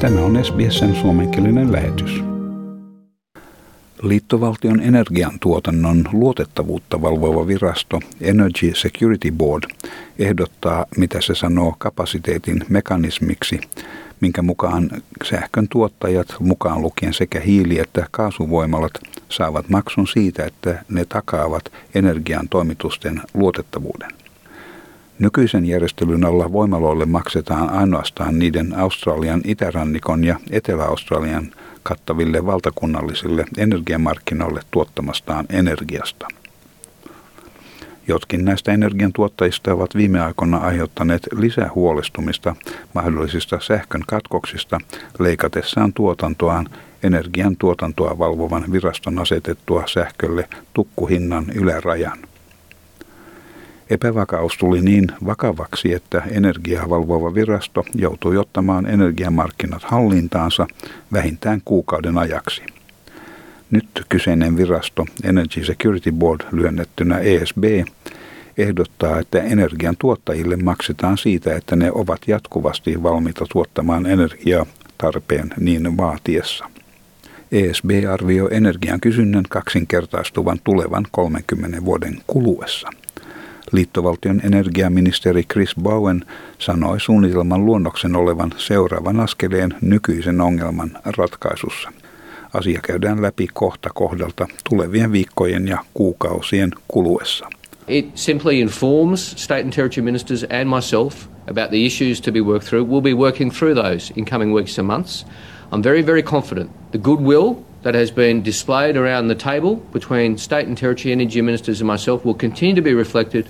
Tämä on SBSn suomenkielinen lähetys. Liittovaltion energiantuotannon luotettavuutta valvova virasto Energy Security Board ehdottaa, mitä se sanoo kapasiteetin mekanismiksi, minkä mukaan sähkön tuottajat, mukaan lukien sekä hiili- että kaasuvoimalat, saavat maksun siitä, että ne takaavat energian toimitusten luotettavuuden. Nykyisen järjestelyn alla voimaloille maksetaan ainoastaan niiden Australian itärannikon ja Etelä-Australian kattaville valtakunnallisille energiamarkkinoille tuottamastaan energiasta. Jotkin näistä energiantuottajista ovat viime aikoina aiheuttaneet lisää huolestumista mahdollisista sähkön katkoksista leikatessaan tuotantoaan energian tuotantoa valvovan viraston asetettua sähkölle tukkuhinnan ylärajan. Epävakaus tuli niin vakavaksi, että energiaa valvova virasto joutui ottamaan energiamarkkinat hallintaansa vähintään kuukauden ajaksi. Nyt kyseinen virasto, Energy Security Board lyönnettynä ESB, ehdottaa, että energian tuottajille maksetaan siitä, että ne ovat jatkuvasti valmiita tuottamaan energiaa tarpeen niin vaatiessa. ESB arvioi energian kysynnän kaksinkertaistuvan tulevan 30 vuoden kuluessa – Liittovaltion energiaministeri Chris Bowen sanoi suunnitelman luonnoksen olevan seuraavan askeleen nykyisen ongelman ratkaisussa. Asia käydään läpi kohta kohdalta tulevien viikkojen ja kuukausien kuluessa. It simply informs state and territory ministers and myself about the issues to be worked through. We'll be working through those in coming weeks and months. I'm very, very confident the goodwill that has been displayed around the table between state and territory energy ministers and myself will continue to be reflected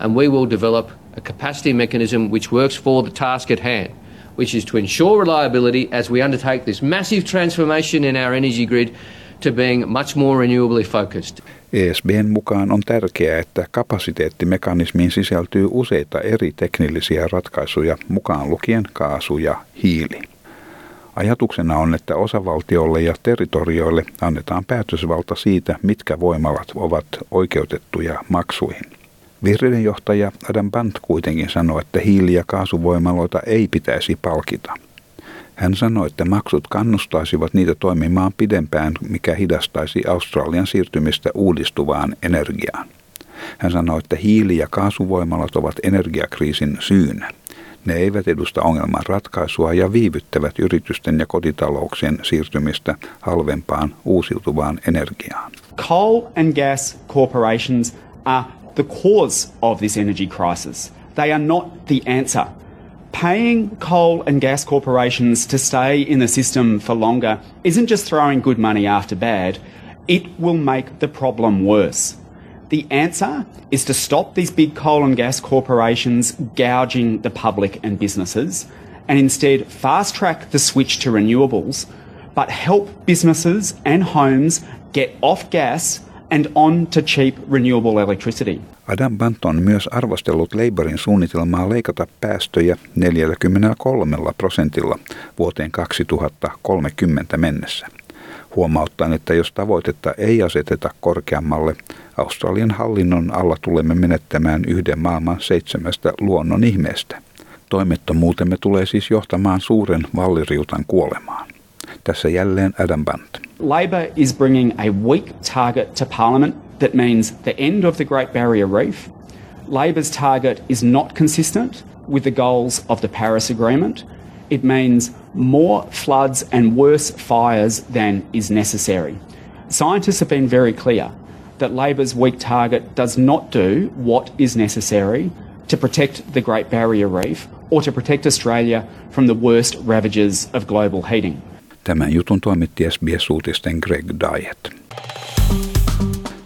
and we will develop a capacity mechanism which works for the task at hand, which is to ensure reliability as we undertake this massive transformation in our energy grid to being much more renewably focused. ESBn mukaan on tärkeää, että kapasiteettimekanismiin sisältyy useita eri teknillisiä ratkaisuja, mukaan lukien kaasu ja hiili. Ajatuksena on, että osavaltiolle ja territorioille annetaan päätösvalta siitä, mitkä voimalat ovat oikeutettuja maksuihin. Vihreiden johtaja Adam Bant kuitenkin sanoi, että hiili- ja kaasuvoimaloita ei pitäisi palkita. Hän sanoi, että maksut kannustaisivat niitä toimimaan pidempään, mikä hidastaisi Australian siirtymistä uudistuvaan energiaan. Hän sanoi, että hiili- ja kaasuvoimalat ovat energiakriisin syynä. Ne eivät edusta ongelman ratkaisua ja viivyttävät yritysten ja kotitalouksien siirtymistä halvempaan uusiutuvaan energiaan. Coal and gas corporations are the cause of this energy crisis. They are not the answer. Paying coal and gas corporations to stay in the system for longer isn't just throwing good money after bad, it will make the problem worse. The answer is to stop these big coal and gas corporations gouging the public and businesses and instead fast track the switch to renewables, but help businesses and homes get off gas and on to cheap renewable electricity. Adam Bant on myös arvostellut Labourin suunnitelmaa leikata päästöjä 43 prosentilla vuoteen 2030 mennessä. Huomauttaa, että jos tavoitetta ei aseteta korkeammalle, Australian hallinnon alla tulemme menettämään yhden maailman seitsemästä luonnon ihmeestä. Toimettomuutemme tulee siis johtamaan suuren valliriutan kuolemaan. Tässä jälleen Adam Bant. Labor is bringing a weak target to Parliament that means the end of the Great Barrier Reef. Labor's target is not consistent with the goals of the Paris Agreement. It means more floods and worse fires than is necessary. Scientists have been very clear that Labor's weak target does not do what is necessary to protect the Great Barrier Reef or to protect Australia from the worst ravages of global heating. Tämän jutun toimitti SBS-uutisten Greg Diet.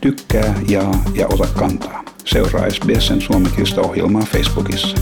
Tykkää, jaa ja ota kantaa. Seuraa SBSn suomenkielistä ohjelmaa Facebookissa.